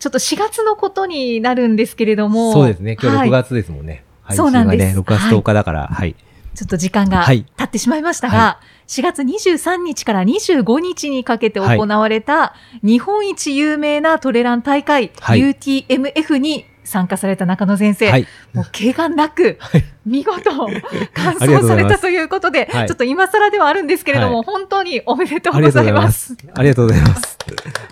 ちょっと4月のことになるんですけれども。そうですね。今日6はい。月ですもんね、配そうなんです。信がね6月10日だから。はい、ちょっと時間がはい。経ってしまいましたが、は4月23日から25日にかけて行われた日本一有名なトレラン大会、はい。UTMF に参加された中野先生、はい。もう怪我なく、はい。見事完走されたということで、はい。ちょっと今更ではあるんですけれども、はい。本当におめでとうございま。す。ありがとうございます。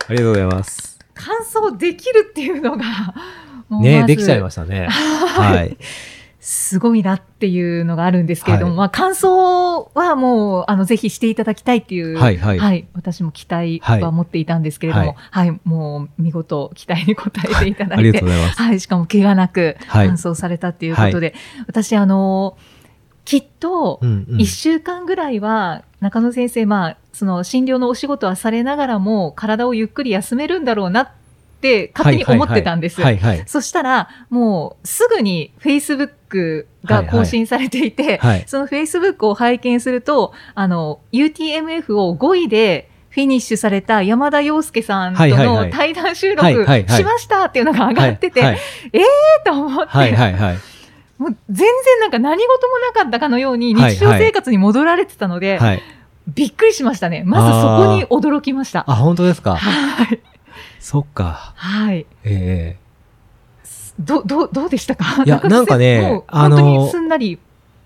ありがとうございます完走できるっていうのが、ねできちゃいましたね。はい。はい。すごいなっていうのがあるんですけれども、はい。まあ、感想はもう、あの、ぜひしていただきたいっていう、はいはい。私も期待は持っていたんですけれども、はい、もう、見事、期待に応えていただいて、がとうございます。はい、しかも、怪我なく、はい。完走されたっていうことで、私、あの、きっとう、んうん。一週間ぐらいは、中野先生、まあ、その、診療のお仕事はされながらも、体をゆっくり休めるんだろうなって、勝手に思ってたんです。はいはい。そしたら、もうすぐに Facebook が更新されていて、はいその Facebook を拝見すると、あの、UTMF を5位でフィニッシュされた山田洋介さんとはいはいはい。の対談収録はいはいはい。しましたっていうのが上がってて、はいはい。えーと思って、はいはいはいもう全然なんか何事もなかったかのようにはい日常生活に戻られてたので、はいびっくりしましたね。まずそこに驚きました。あ本当ですか？はい。そっかはい。ええど、どう、どうでしたか？いやなんかねあの本当にすんなり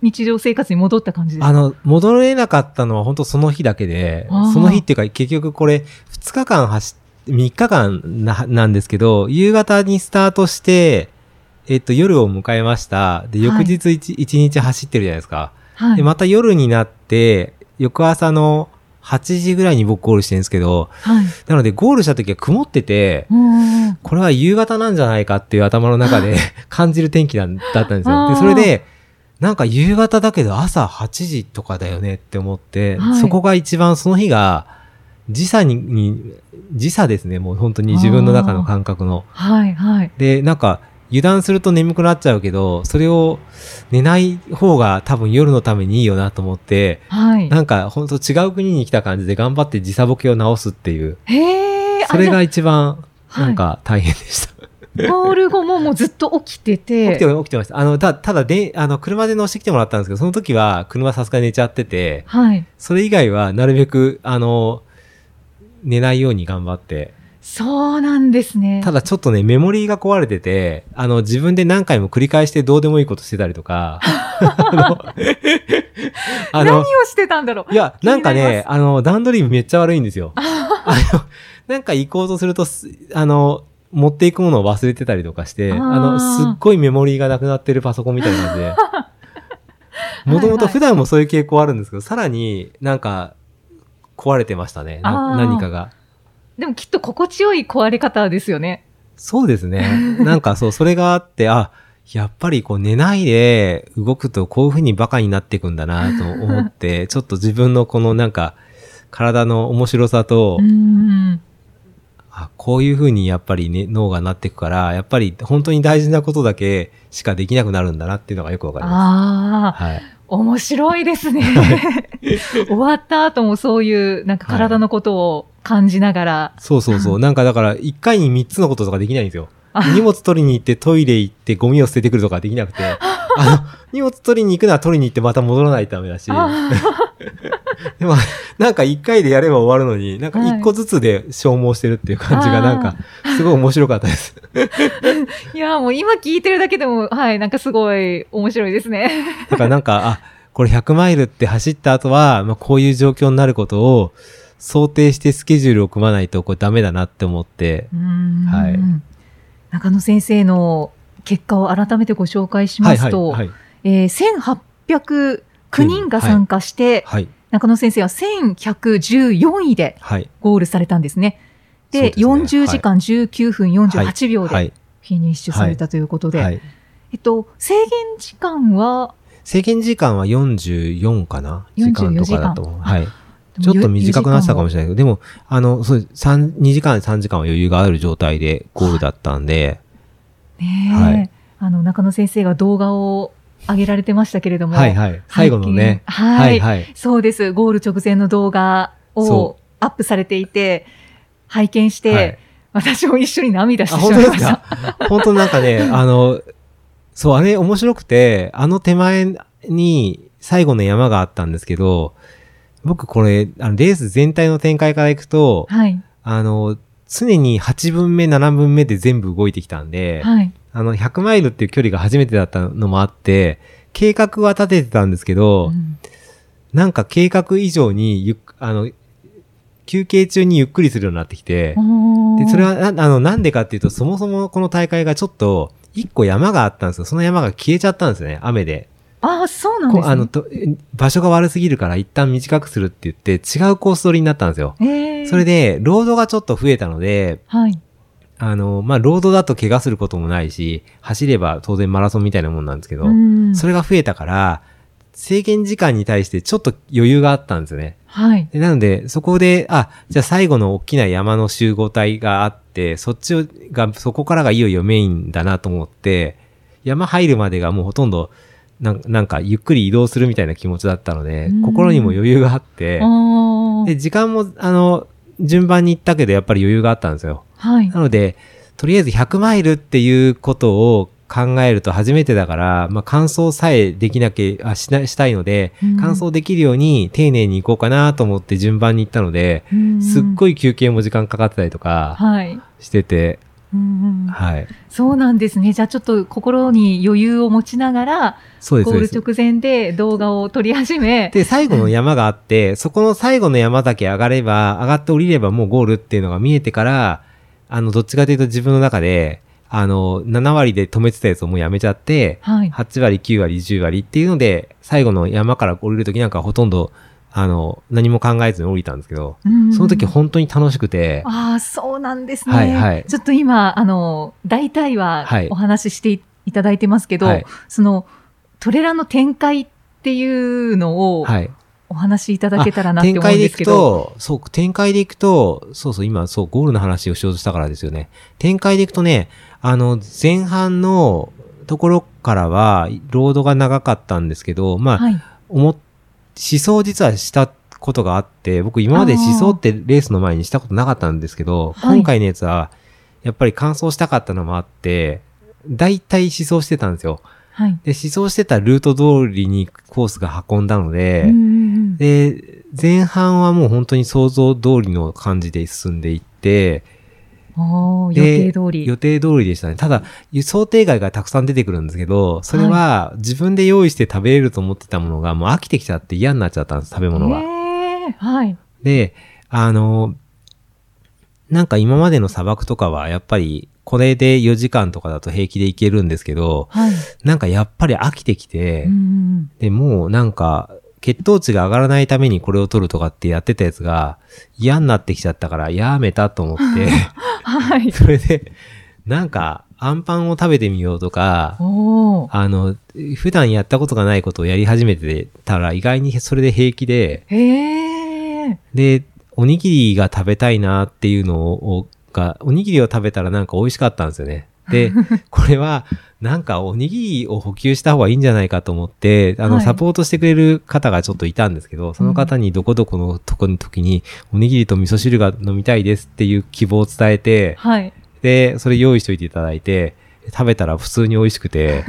日常生活に戻った感じですか？あの、戻れなかったのは本当その日だけでその日っていうか結局これ2日間走っ、3日間ななんですけど、夕方にスタートして、えっと、夜を迎えました。で、翌日 1, 一日走ってるじゃないですか。はい。で、また夜になって、翌朝の8時ぐらいに僕ゴールしてるんですけど、はい。なのでゴールした時は曇ってて、うんこれは夕方なんじゃないかっていう頭の中で 感じる天気なんだったんですよ。で、それで、なんか夕方だけど朝8時とかだよねって思って、はいそこが一番その日が時差にに、時差ですね。もう本当に自分の中の感覚の。はい、はい。で、なんか油断すると眠くなっちゃうけど、それを寝ない方が多分夜のためにいいよなと思って、はい。なんか本当違う国に来た感じで頑張って時差ボケを直すっていう、へえ。それがあ一番はいなんか大変でした。ゴール後ももうずっと起きてて。起きて起きてました。あの、た、ただで、あの、車で乗せてきてもらったんですけど、その時は車さすがに寝ちゃってて、はい。それ以外はなるべく、あの、寝ないように頑張って。そうなんですね。ただちょっとね、メモリーが壊れてて、あの、自分で何回も繰り返してどうでもいいことしてたりとか、あの、あ何をの、してたんだろう。いや、なんかね、、あの、段取りめっちゃ悪いんですよ。あの、なんか行こうとするとす、あの、持っていくものを忘れてたりとかして、あの、すっごいメモリーがなくなってるパソコンみたいな感じで。もともと普段もそういう傾向あるんですけど、さらになんか壊れてましたね。何かが。でもきっと心地よい壊れ方ですよね。そうですね。なんかそう、それがあって、あ、やっぱりこう寝ないで動くとこういう風にバカになっていくんだなと思って、ちょっと自分のこのなんか体の面白さと、うん。あこういう風にやっぱりね、脳がなっていくから、やっぱり本当に大事なことだけしかできなくなるんだなっていうのがよくわかりまああ、す。はい。面白いですね。終わった後もそういう、なんか体のことを感じながら。そうそうそう。なんかだから、一回に三つのこととかできないんですよ。あ荷物取りに行ってトイレ行ってゴミを捨ててくるとかできなくて、あの、荷物取りに行くのは取りに行ってまた戻らないとダメだし、あ でも、なんか一回でやれば終わるのに、なんか一個ずつで消耗してるっていう感じがなんか、すごい面白かったです。ーいや、もう今聞いてるだけでも、はい、なんかすごい面白いですね。だからなんか、あ、これ100マイルって走った後は、まあ、こういう状況になることを想定してスケジュールを組まないとこれダメだなって思って、ははい。中野先生の結果を改めてご紹介しますと、はい、はい、えー1809人が参加して、はい、中野先生は1114位ではい。ゴールされたんですね。で、そうですね。40時間19分48秒ではい、フィニッシュされたということで、はい。えっと、制限時間は、制限時間は44かな？時間。とかだと。思う。44はい。ちょっと短くなってたかもしれないけど、でも、あの、そう、三2時間、3時間は余裕がある状態でゴールだったんで。ねえ、はいあの、中野先生が動画を上げられてましたけれども。はいはい。最後のね。はい。はいはい。そうです。ゴール直前の動画をそアップされていて、拝見して、はい私も一緒に涙しあ、てし本当ですまいました。か？本当なんかね、あの、そう、あれ面白くて、あの手前に最後の山があったんですけど、僕これ、あのレース全体の展開からいくと、はい。あの、常に8分目、7分目で全部動いてきたんで、はい。あの、100マイルっていう距離が初めてだったのもあって、計画は立ててたんですけど、うんなんか計画以上にゆっ、あの、休憩中にゆっくりするようになってきて、で、それは、なあの、なんでかっていうと、そもそもこの大会がちょっと、一個山があったんですよ。その山が消えちゃったんですよね、雨で。ああ、そうなんですね。あのと、場所が悪すぎるから一旦短くするって言って、違うコース取りになったんですよ。ええそれで、ロードがちょっと増えたので、はい。あの、まあ、ロードだと怪我することもないし、走れば当然マラソンみたいなもんなんですけど、うんそれが増えたから、制限時間に対してちょっと余裕があったんですよね。はい。でなので、そこで、あ、じゃあ最後の大きな山の集合体があって、そっちをが、そこからがいよいよメインだなと思って、山入るまでがもうほとんど、なんなんかゆっくり移動するみたいな気持ちだったのでうん、心にも余裕があって、あで、時間も、あの、順番に行ったけど、やっぱり余裕があったんですよ。あ。はいな。ので、とりあえず100マイルっていうことを考えると初めてだから、まあ、完走さえできなきゃ、あしな、したいので、うん完走できるように丁寧に行こうかなと思って順番に行ったので、すっい。ごい休憩も時間かかってたりとかはい。してて、うんうんはい。そうなんですね。じゃあちょっと心に余裕を持ちながら、そうです、ゴール。直前で動画を撮り始め、で、最後の山があって、そこの最後の山だけ上がれば、上がって降りればもうゴールっていうのが見えてから、あの、どっちかというと自分の中で、あの、7割で止めてたやつをもうやめちゃって、はい。8割、9割、10割っていうので、最後の山から降りるときなんかはほとんど、あの、何も考えずに降りたんですけど、うんその時本当に楽しくて、ああ、そうなんですね。はいはいちょっと今、あの、大体ははいお話ししていいただいてますけど、はいその、トレラの展開っていうのをはい。お話しいただけたらなって展思うん開でいくですけど。と、そう、展開でいくと、そうそう、今、そう、ゴールの話をしようとしたからですよね。展開でいくとね、あの、前半のところからは、ロードが長かったんですけど、まあ、はい。思っ、思想実はしたことがあって、僕今まで思想ってレースの前にしたことなかったんですけど、はい今回のやつは、やっぱり完走したかったのもあって、大体思想してたんですよ。はい。で、思想してたルート通りにコースが運んだので、で、前半はもう本当に想像通りの感じで進んでいって、予定通り。予定通りでしたね。ただ、想定外がたくさん出てくるんですけど、それは自分で用意して食べれると思ってたものがもう飽きてきちゃって嫌になっちゃったんです、食べ物が。えーはい。で、あの、なんか今までの砂漠とかはやっぱりこれで4時間とかだと平気で行けるんですけど、はい。なんかやっぱり飽きてきて、うんうんで、もうなんか、血糖値が上がらないためにこれを取るとかってやってたやつが嫌になってきちゃったからやめたと思って、はい。それで、なんか、アンパンを食べてみようとか、あの、普段やったことがないことをやり始めてたら意外にそれで平気で。で、おにぎりが食べたいなっていうのを、が、おにぎりを食べたらなんか美味しかったんですよね。で、これは、なんかおにぎりを補給した方がいいんじゃないかと思って、あの、はいサポートしてくれる方がちょっといたんですけど、その方にどこどこのとこの時に、おにぎりと味噌汁が飲みたいですっていう希望を伝えて、はい。で、それ用意しといていただいて、食べたら普通に美味しくて、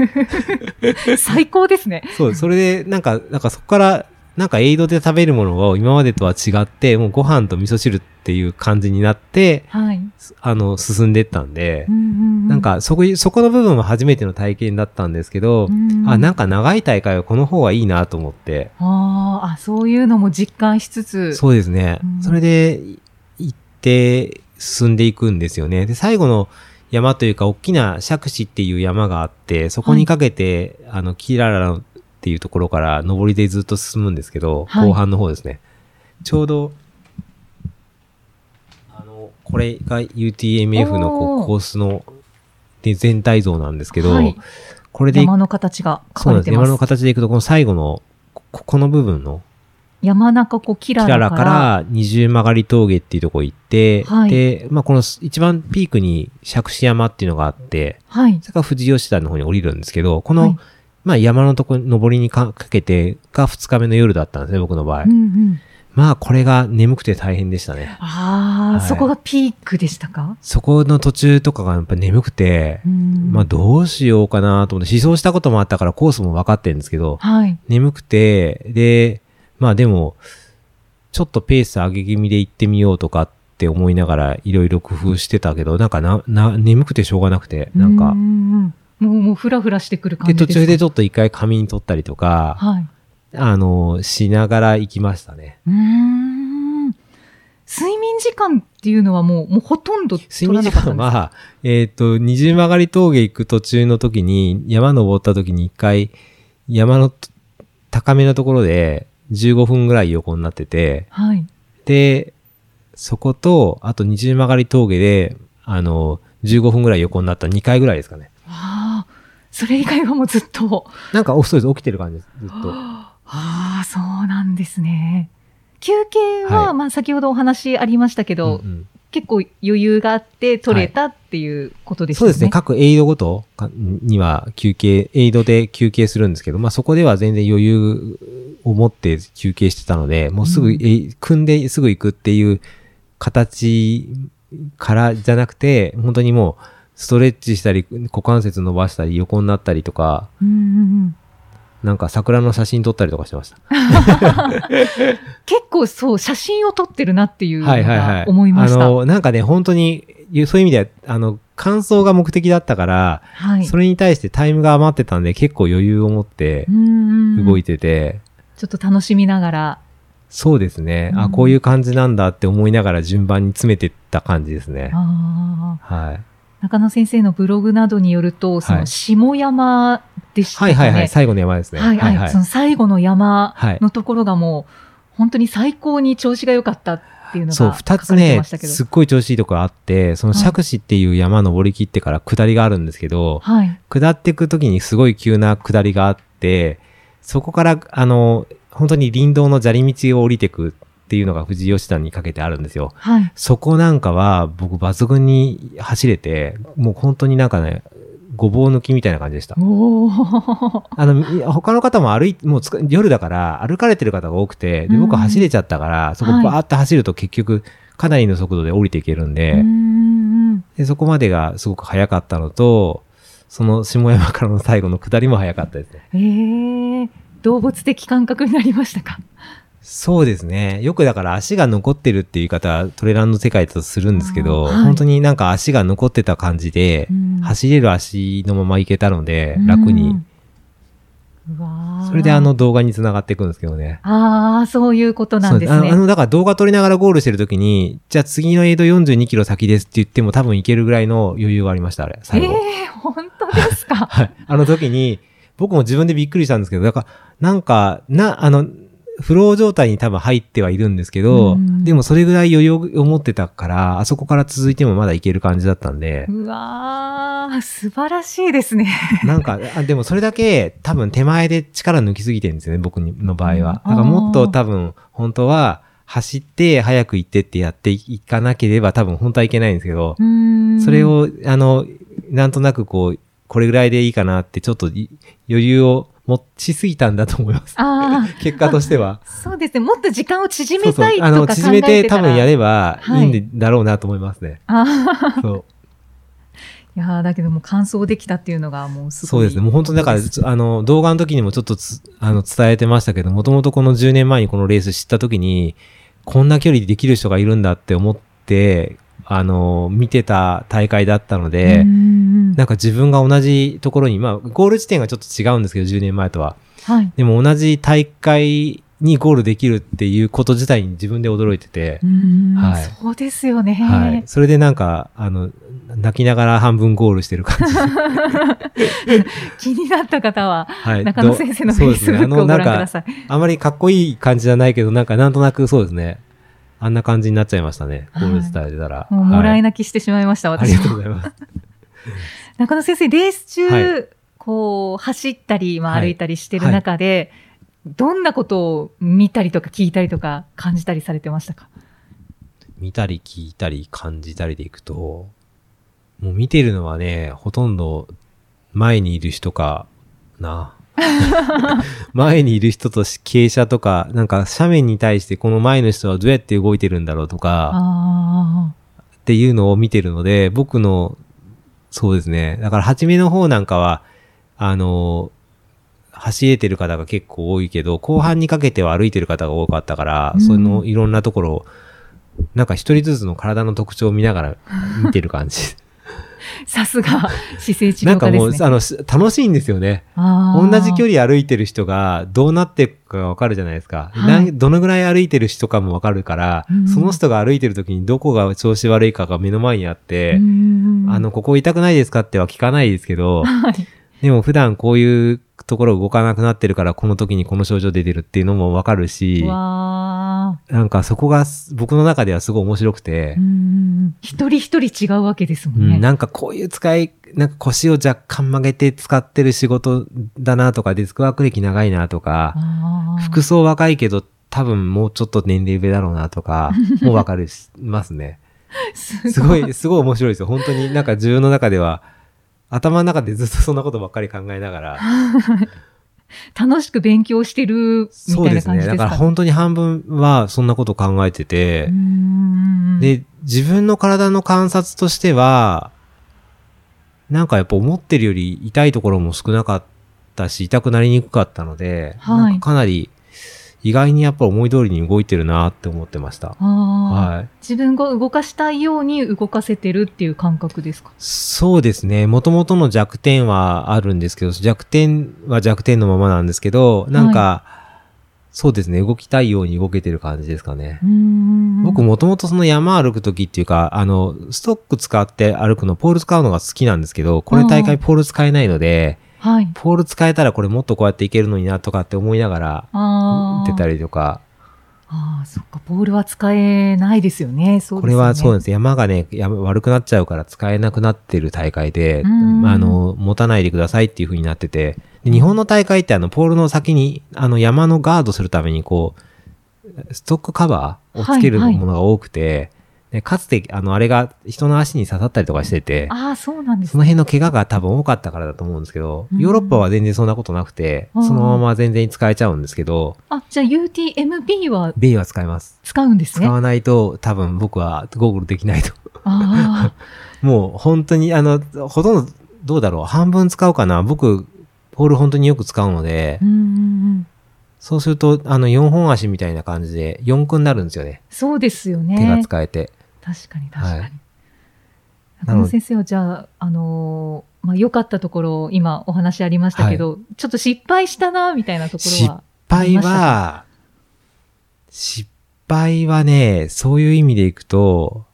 最高ですね。そう、それで、なんか、なんかそこから、なんかエイドで食べるものを今までとは違って、もうご飯と味噌汁っていう感じになって、はい。あの、進んでったんでう、んうんうなん、かそこ、そこの部分は初めての体験だったんですけど、うんあ、なんか長い大会はこの方がいいなと思って、あーあ、そういうのも実感しつつ。そうですねう。んそれで、行って進んでいくんですよね。で、最後の山というか、大きな釈子っていう山があって、そこにかけて、あの、キララのっていうところから上りでずっと進むんですけど、はい後半の方ですね。ちょうど、あの、これが UTMF のこうコースので全体像なんですけど、はいこれで、山の形が書そうなんです。山の形でいくと、この最後の、ここの部分の、山中湖キキララから二重曲がり峠っていうとこ行って、はいで、まあ、この一番ピークに釈子山っていうのがあって、はい。それから富士吉田の方に降りるんですけど、この、はいまあ、山のとこ、登りにかかけてが二日目の夜だったんですね、僕の場合。うんうん。まあ、これが眠くて大変でしたね。ああ、はいそこがピークでしたか？そこの途中とかがやっぱ眠くて、うんまあ、どうしようかなと思って、思想したこともあったからコースも分かってるんですけど、はい。眠くて、で、まあでも、ちょっとペース上げ気味で行ってみようとかって思いながらいろいろ工夫してたけど、なんかな、な、眠くてしょうがなくて、なんかう、んもう、もう、ふらふらしてくる感で、じで途中でちょっと一回仮眠取ったりとか、はい。あの、しながら行きましたね。うーん。睡眠時間っていうのはもう、もうほとんど取睡眠時間は、えっ、と、二重曲がり峠行く途中の時に、山登った時に一回、山の高めのところで15分ぐらい横になってて、はい。で、そこと、あと二重曲がり峠で、あの、15分ぐらい横になった2回ぐらいですかね。ああ、それ以外はもうずっと。なんか、おそうです。起きてる感じです。ずっと。ああ、そうなんですね。休憩は、はいまあ先ほどお話ありましたけど、うんうん結構余裕があって取れたっていうことですよね。そうですね。各エイドごとかには休憩、エイドで休憩するんですけど、まあそこでは全然余裕を持って休憩してたので、もうすぐ、うん組んですぐ行くっていう形からじゃなくて、本当にもうストレッチしたり、股関節伸ばしたり、横になったりとか、うんうんうんなんか桜の写真撮ったりとかしてました。結構そう、写真を撮ってるなっていうのはいはいはい。が思いました。あの、なんかね、本当に、そういう意味では、あの、感想が目的だったから、はい。それに対してタイムが余ってたんで、結構余裕を持って動いて。てて、ちょっと楽しみながら。そうですね。あ、うんこういう感じなんだって思いながら順番に詰めてった感じですね。ああ。はい。中野先生のブログなどによると、そのはい下山でしたかね。はいはいはい。最後の山ですね。はいはい。その最後の山のところがもう、本当に最高に調子が良かったっていうのがそう、二つねました、けど。すっごい調子いいとこあって、そのはい釈子っていう山登り切ってから下りがあるんですけど、はい。下っていくときにすごい急な下りがあって、そこから、あの、本当に林道の砂利道を降りていくっていうのが富士吉田にかけてあるんですよ。はい。そこなんかは僕抜群に走れて、もう本当になんかね、ごぼう抜きみたいな感じでした。あの、い他の方も歩い、もう夜だから歩かれてる方が多くて、で、うん僕は走れちゃったから、そこはいバーって走ると結局かなりの速度で降りていけるんで、うんうんでそこまでがすごく速かったのと、その下山からの最後の下りも速かったですね。うん。ええ動物的感覚になりましたか？そうですね。よくだから足が残ってるっていう言い方はトレランの世界だとするんですけど、はい本当になんか足が残ってた感じで、うん走れる足のまま行けたので、楽に。。うわーそれであの動画につながっていくんですけどね。ああ、そういうことなんですね。あのだから動画撮りながらゴールしてるときに、じゃあ次のエイド42キロ先ですって言っても多分行けるぐらいの余裕がありました、あれ、最後。ええ本当ですか？はい。あの時に、僕も自分でびっくりしたんですけど、だから、なんか、な、あの、フロー状態に多分入ってはいるんですけど、うんでもそれぐらい余裕を持ってたから、あそこから続いてもまだいける感じだったんで、うわー、素晴らしいですね。なんか、あでもそれだけ多分手前で力抜きすぎてるんですよね、僕の場合は。うんだからもっと多分、本当は、走って、早く行ってってやっていかなければ多分本当はいけないんですけど、それ、を、あの、なんとなくこう、これぐらいでいいかなって、ちょっとい余裕を持ちすぎたんだと思います。あ 結果としては。あ、そうですね。もっと時間を縮そうそうめたい。とあの、か考えてたら縮めて多分やればはいいいんだろうなと思いますね。ああ、そう。いやーだけども完走できたっていうのがもうすごい。そうですね。もう本当にだから、つあの、動画の時にもちょっとつ、あの、伝えてましたけど、もともとこの10年前にこのレース知った時に、こんな距離でできる人がいるんだって思って、あの、見てた大会だったので、なんか自分が同じところに、まあ、ゴール地点がちょっと違うんですけど、10年前とは。はい。でも同じ大会にゴールできるっていうこと自体に自分で驚いててう、んはいそうですよね。はい。それでなんか、あの、泣きながら半分ゴールしてる感じ。気になった方は、はい。中野先生のフェイスブックをご覧ください。あまりかっこいい感じじゃないけど、なんかなんとなくそうですね。あんな感じになっちゃいましたね。ゴール伝えてたら。もうもらいな泣きしてしまいました、ありがとう。ございます。中野先生、レース中、はい。こう、走ったり、まあ、はい歩いたりしてる中で、どんなことを見たりとか聞いたりとか感じたりされてましたか？見たり聞いたり感じたりでいくと、もう見てるのはね、ほとんど前にいる人かな。前にいる人とし傾斜とか、なんか斜面に対してこの前の人はどうやって動いてるんだろうとか、あっていうのを見てるので、僕の、そうですね。だから、初めの方なんかは、あの、走れてる方が結構多いけど、後半にかけては歩いてる方が多かったから、うんそのいろんなところを、なんか一人ずつの体の特徴を見ながら見てる感じ。あ、さすが、姿勢治なんかもう。あの、し楽しいんですよね。同じ距離歩いてる人がどうなっていくかがわかるじゃないですか。はいどのぐらい歩いてる人かもわかるから、うんその人が歩いてる時にどこが調子悪いかが目の前にあって、うんあの、ここ痛くないですかっては聞かないですけど、はい。でも普段こういうところ動かなくなってるから、この時にこの症状出てるっていうのもわかるし、わなんかそこがす僕の中ではすごい面白くてー、うん一人一人違うわけですもうんね。なんかこういう使い、なんか腰を若干曲げて使ってる仕事だなとか、デスクワーク歴長いなとか、服装若いけど多分もうちょっと年齢上だろうなとか、もうわかるしますね。すすごい、すごい面白いですよ。本当になんか自分の中では、頭の中でずっとそんなことばっかり考えながら、楽しく勉強してるみそうですね。たいな感じですか？だから本当に半分はそんなこと考えてて。う、ん。で、自分の体の観察としては、なんかやっぱ思ってるより痛いところも少なかったし、痛くなりにくかったので、はい。なんかかなり意外にやっぱ思い通りに動いてるなって思ってました。はい。自分が動かしたいように動かせてるっていう感覚ですか？そうですね。元々の弱点はあるんですけど、弱点は弱点のままなんですけど、なんか、そうですね。動きたいように動けてる感じですかね。僕も、もともとその山歩くときっていうか、あの、ストック使って歩くの、ポール使うのが好きなんですけど、これ大会ポール使えないので、はい。ポール使えたらこれもっとこうやっていけるのになとかって思いながら、あ出たり。りとか、ああ、そっか、ボールは使えないですよね。そうね。れはそうです。山がね、山悪くなっちゃうから使えなくなってる大会で、うんあの、持たないでくださいっていう風になってて、で日本の大会ってあの、ポールの先に、あの、山のガードするためにこう、ストックカバーをつけるはいはいものが多くて、でかつて、あの、あれが人の足に刺さったりとかしてて、ああ、そうなんですその辺の怪我が多分多かったからだと思うんですけど、うんヨーロッパは全然そんなことなくて、うんそのまま全然使えちゃうんですけど、あ、じゃあ UTMB はベイは使えます。使うんですね。あ使わないと多分僕はゴーグルできないと。あ もう本当にあの、ほとんどどうだろう半分使うかな僕、ポール本当によく使うのでー。う、んうんうん。そうするとあの4本足みたいな感じで4区になるんですよね。そうですよね。手が使えて。確かに確かに。はい中野先生はじゃあ、あのーまあ、良かったところ、今お話ありましたけど、ちょっと失敗したな、みたいなところ失は。敗は、失敗はね、そういう意味でいくと、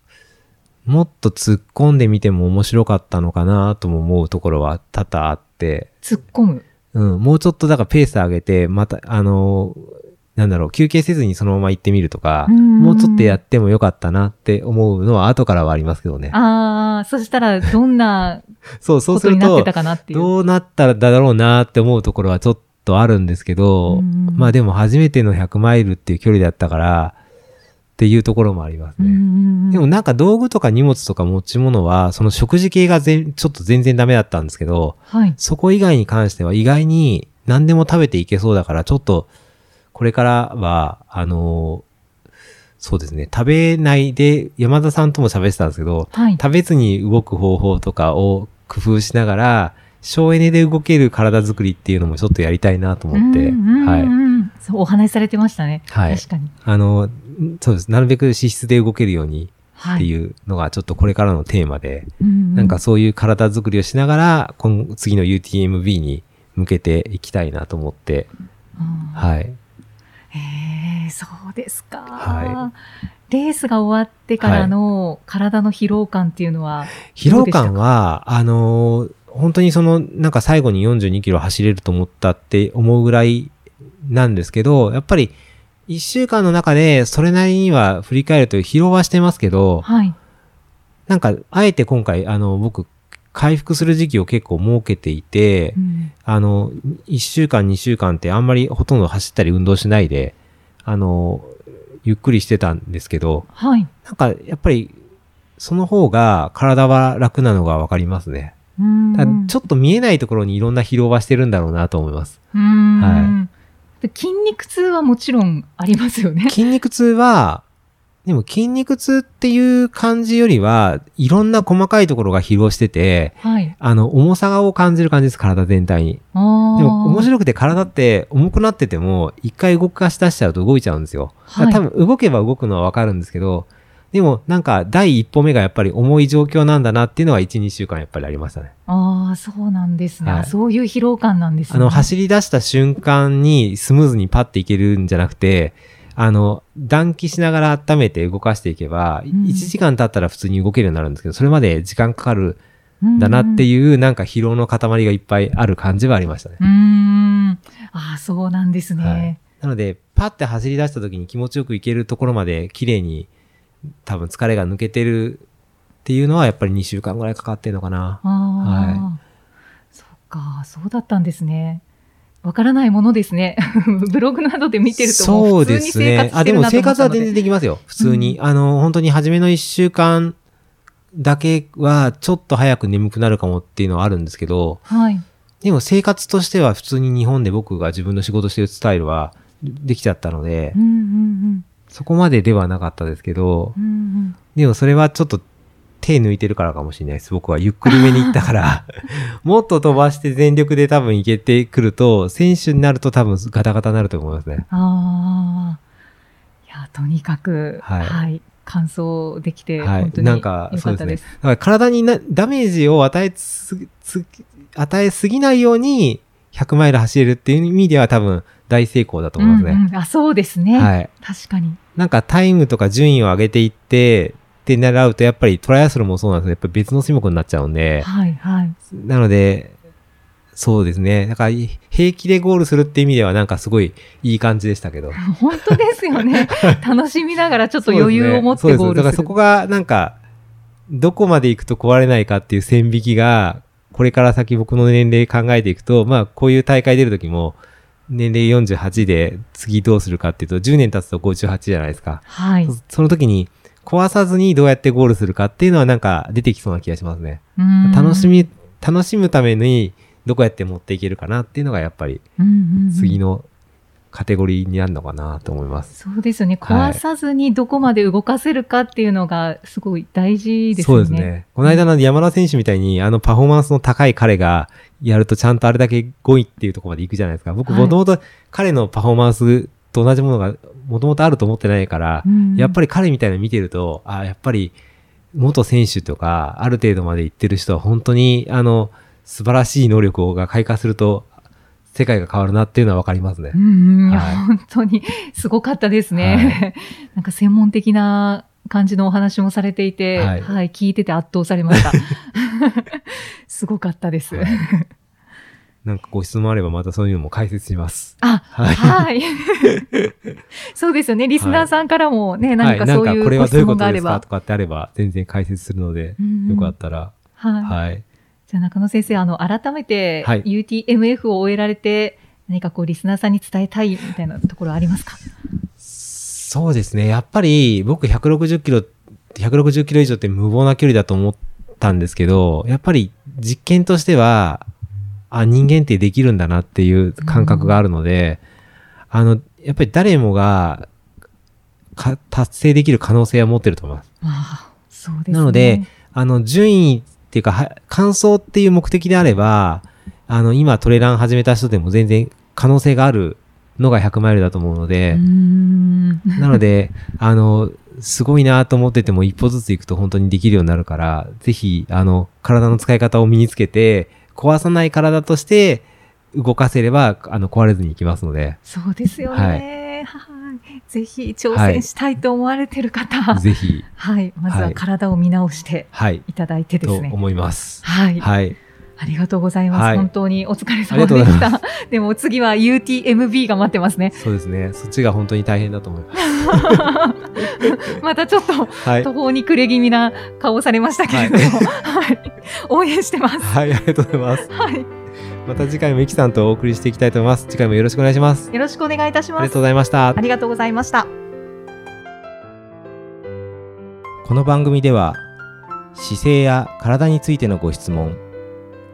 もっと突っ込んでみても面白かったのかなとも思うところは多々あって、突っ込む。うん、もうちょっとだからペース上げて、また、あのなんだろう、休憩せずにそのまま行ってみるとか、うんもうちょっとやってもよかったなって思うのは後からはありますけどね。ああ、そしたらどんな そう、そうするとことになってた、かなっていう。どうなったらだろうなって思うところはちょっとあるんですけど、うんまあでも初めての100マイルっていう距離だったから、っていうところもありますね。でもなんか道具とか荷物とか持ち物は、その食事系がぜんちょっと全然ダメだったんですけど、はい。そこ以外に関しては意外に何でも食べていけそうだから、ちょっと、これからは、あのそうですね、食べないで、山田さんとも喋ってたんですけど、はい。食べずに動く方法とかを工夫しながら、省エネで動ける体作りっていうのもちょっとやりたいなと思って、はい。そう、お話しされてましたね。はい確かに。あの、んそうです。なるべく脂質で動けるようにはい。っていうのがちょっとこれからのテーマで、うんうんなんかそういう体作りをしながら、今次の UTMB に向けていきたいなと思って、うんはい。へえ、そうですか。はレースが終わってからの体の疲労感っていうのは、疲労感は、あのー本当にその、なんか最後に42キロ走れると思ったって思うぐらいなんですけど、やっぱり1週間の中でそれなりには振り返ると疲労はしてますけど、はい。なんか、あえて今回、あの、僕、回復する時期を結構設けていて、うんあの、1週間、2週間ってあんまりほとんど走ったり運動しないで、あの、ゆっくりしてたんですけど、はい。なんかやっぱり、その方が体は楽なのがわかりますね。うんちょっと見えないところにいろんな疲労はしてるんだろうなと思います。うんはで筋肉痛はもちろんありますよね。筋肉痛は、でも筋肉痛っていう感じよりは、いろんな細かいところが疲労してて、はい。あの、重さを感じる感じです、体全体に。でも面白くて体って重くなってても、一回動かし出しちゃうと動いちゃうんですよ。だから多分動けば動くのはわかるんですけど、でもなんか第一歩目がやっぱり重い状況なんだなっていうのは1、2週間やっぱりありましたね。ああ、そうなんですね、はいそういう疲労感なんですね。あの、走り出した瞬間にスムーズにパッていけるんじゃなくて、あの、暖気しながら温めて動かしていけば、うん1時間経ったら普通に動けるようになるんですけど、それまで時間かかるうんんだなっていう、なんか疲労の塊がいっぱいある感じはありましたね。うーん。ああ、そうなんですね。はいなので、パッて走り出した時に気持ちよくいけるところまで綺麗に多分疲れが抜けてるっていうのはやっぱり2週間ぐらいかかってるのかな。ああ、はそっか、そうだったんですね。わからないものですね。ブログなどで見てるともそうう普通にですね生活。しあ、でも生活は全。然できますよ。普通に。あの、本当に初めの1週間だけはちょっと早く眠くなるかもっていうのはあるんですけど、はい。でも生活としては普通に日本で僕が自分の仕事してるスタイルはできちゃったのでう、んうんそこまでではなかったですけどうん。う、んうんでもそれはちょっと手抜いてるからかもしれないです。僕はゆっくりめに行ったから、もっと飛ばして全力で多分行けてくると、選手になると多分ガタガタになると思いますね。ああ。いや、とにかく、はいはい。完走できて、はい。本当に良なんか、そうですね。かったです。だから体になダメージを与えつつ、与えすぎないように100マイル走れるっていう意味では多分大成功だと思いますね。うんうんあ、そうですね。はい。確かに。なんかタイムとか順位を上げていって、って狙うとやっぱりトライアスロンもそうなんですけど、やっぱり別の種目になっちゃうんで、はい、はい。なので、そうですね。だから平気でゴールするって意味ではなんかすごいいい感じでしたけど。本当ですよね。楽しみながらちょっと余裕を持ってゴールする。だからそこがなんか、どこまで行くと壊れないかっていう線引きが、これから先僕の年齢考えていくと、まあこういう大会出るときも、年齢48で次どうするかっていうと、10年経つと58じゃないですか。はい。そその時に壊さずにどうやってゴールするかっていうのはなんか出てきそうな気がしますね。うん楽し、み、楽しむためにどこやって持っていけるかなっていうのがやっぱり次のカテゴリーになるのかなと思います。そうですよね。はい壊さずにどこまで動かせるかっていうのがすごい大事ですよね。そうですね。この間の山田選手みたいに、あのパフォーマンスの高い彼がやるとちゃんとあれだけ5位っていうところまで行くじゃないですか。僕はいもともと彼のパフォーマンスと同じものがもともとあると思ってないから、うん。やっぱり彼みたいなの見てると、あやっぱり元選手とか、ある程度まで行ってる人は本当に、あの、素晴らしい能力が開花すると、世界が変わるなっていうのはわかりますね。いやはい。本当にすごかったですね。なんか専門的な感じのお話もされていて、ははいい、聞いてて圧倒されました。すごかったです。はいなんかご質問あればまたそういうのも解説します。あ、はいはい。そうですよね。リスナーさんからもね、何かはい、そういうご質なんかこれはどういうこ問があればとですかと。かってあれば全然解説するので、うんうんよかったら、はい。はい。じゃあ中野先生、あの、改めてはい UTMF を終えられて、何かこう、リスナーさんに伝えたいみたいなところありますか？そうですね。やっぱり僕160キロ、160キロ以上って無謀な距離だと思ったんですけど、やっぱり実験としては、あ、人間ってできるんだなっていう感覚があるので、あの、やっぱり誰もがか達成できる可能性は持ってると思います。ああ、そうですね。なので、あの、順位っていうか、は完走っていう目的であれば、あの、今トレラン始めた人でも全然可能性があるのが100マイルだと思うので。なので、あの、すごいなと思ってても一歩ずつ行くと本当にできるようになるから、ぜひ、あの、体の使い方を身につけて、壊さない体として動かせれば、あの、壊れずにいきますので、そうですよね。はい。ぜひ挑戦したいと思われてる方、はい。ぜひ、まずは体を見直してはい、いただいてでとすね。思います。はい。はい。ありがとうございます。はい本当にお疲れ様でした。でも次は UTMB が待ってますね。そうですね。そっちが本当に大変だと思います。またちょっとはい途。方に暮れ気味な顔をされましたけれども、はい、応援してます。はい、ありがとうございます。はい、また次回もゆきさんとお送りしていきたいと思います。次回もよろしくお願いします。よろしくお願いいたしますありがとう。ございましたあ。りがとうございました。この番組では姿勢や体についてのご質問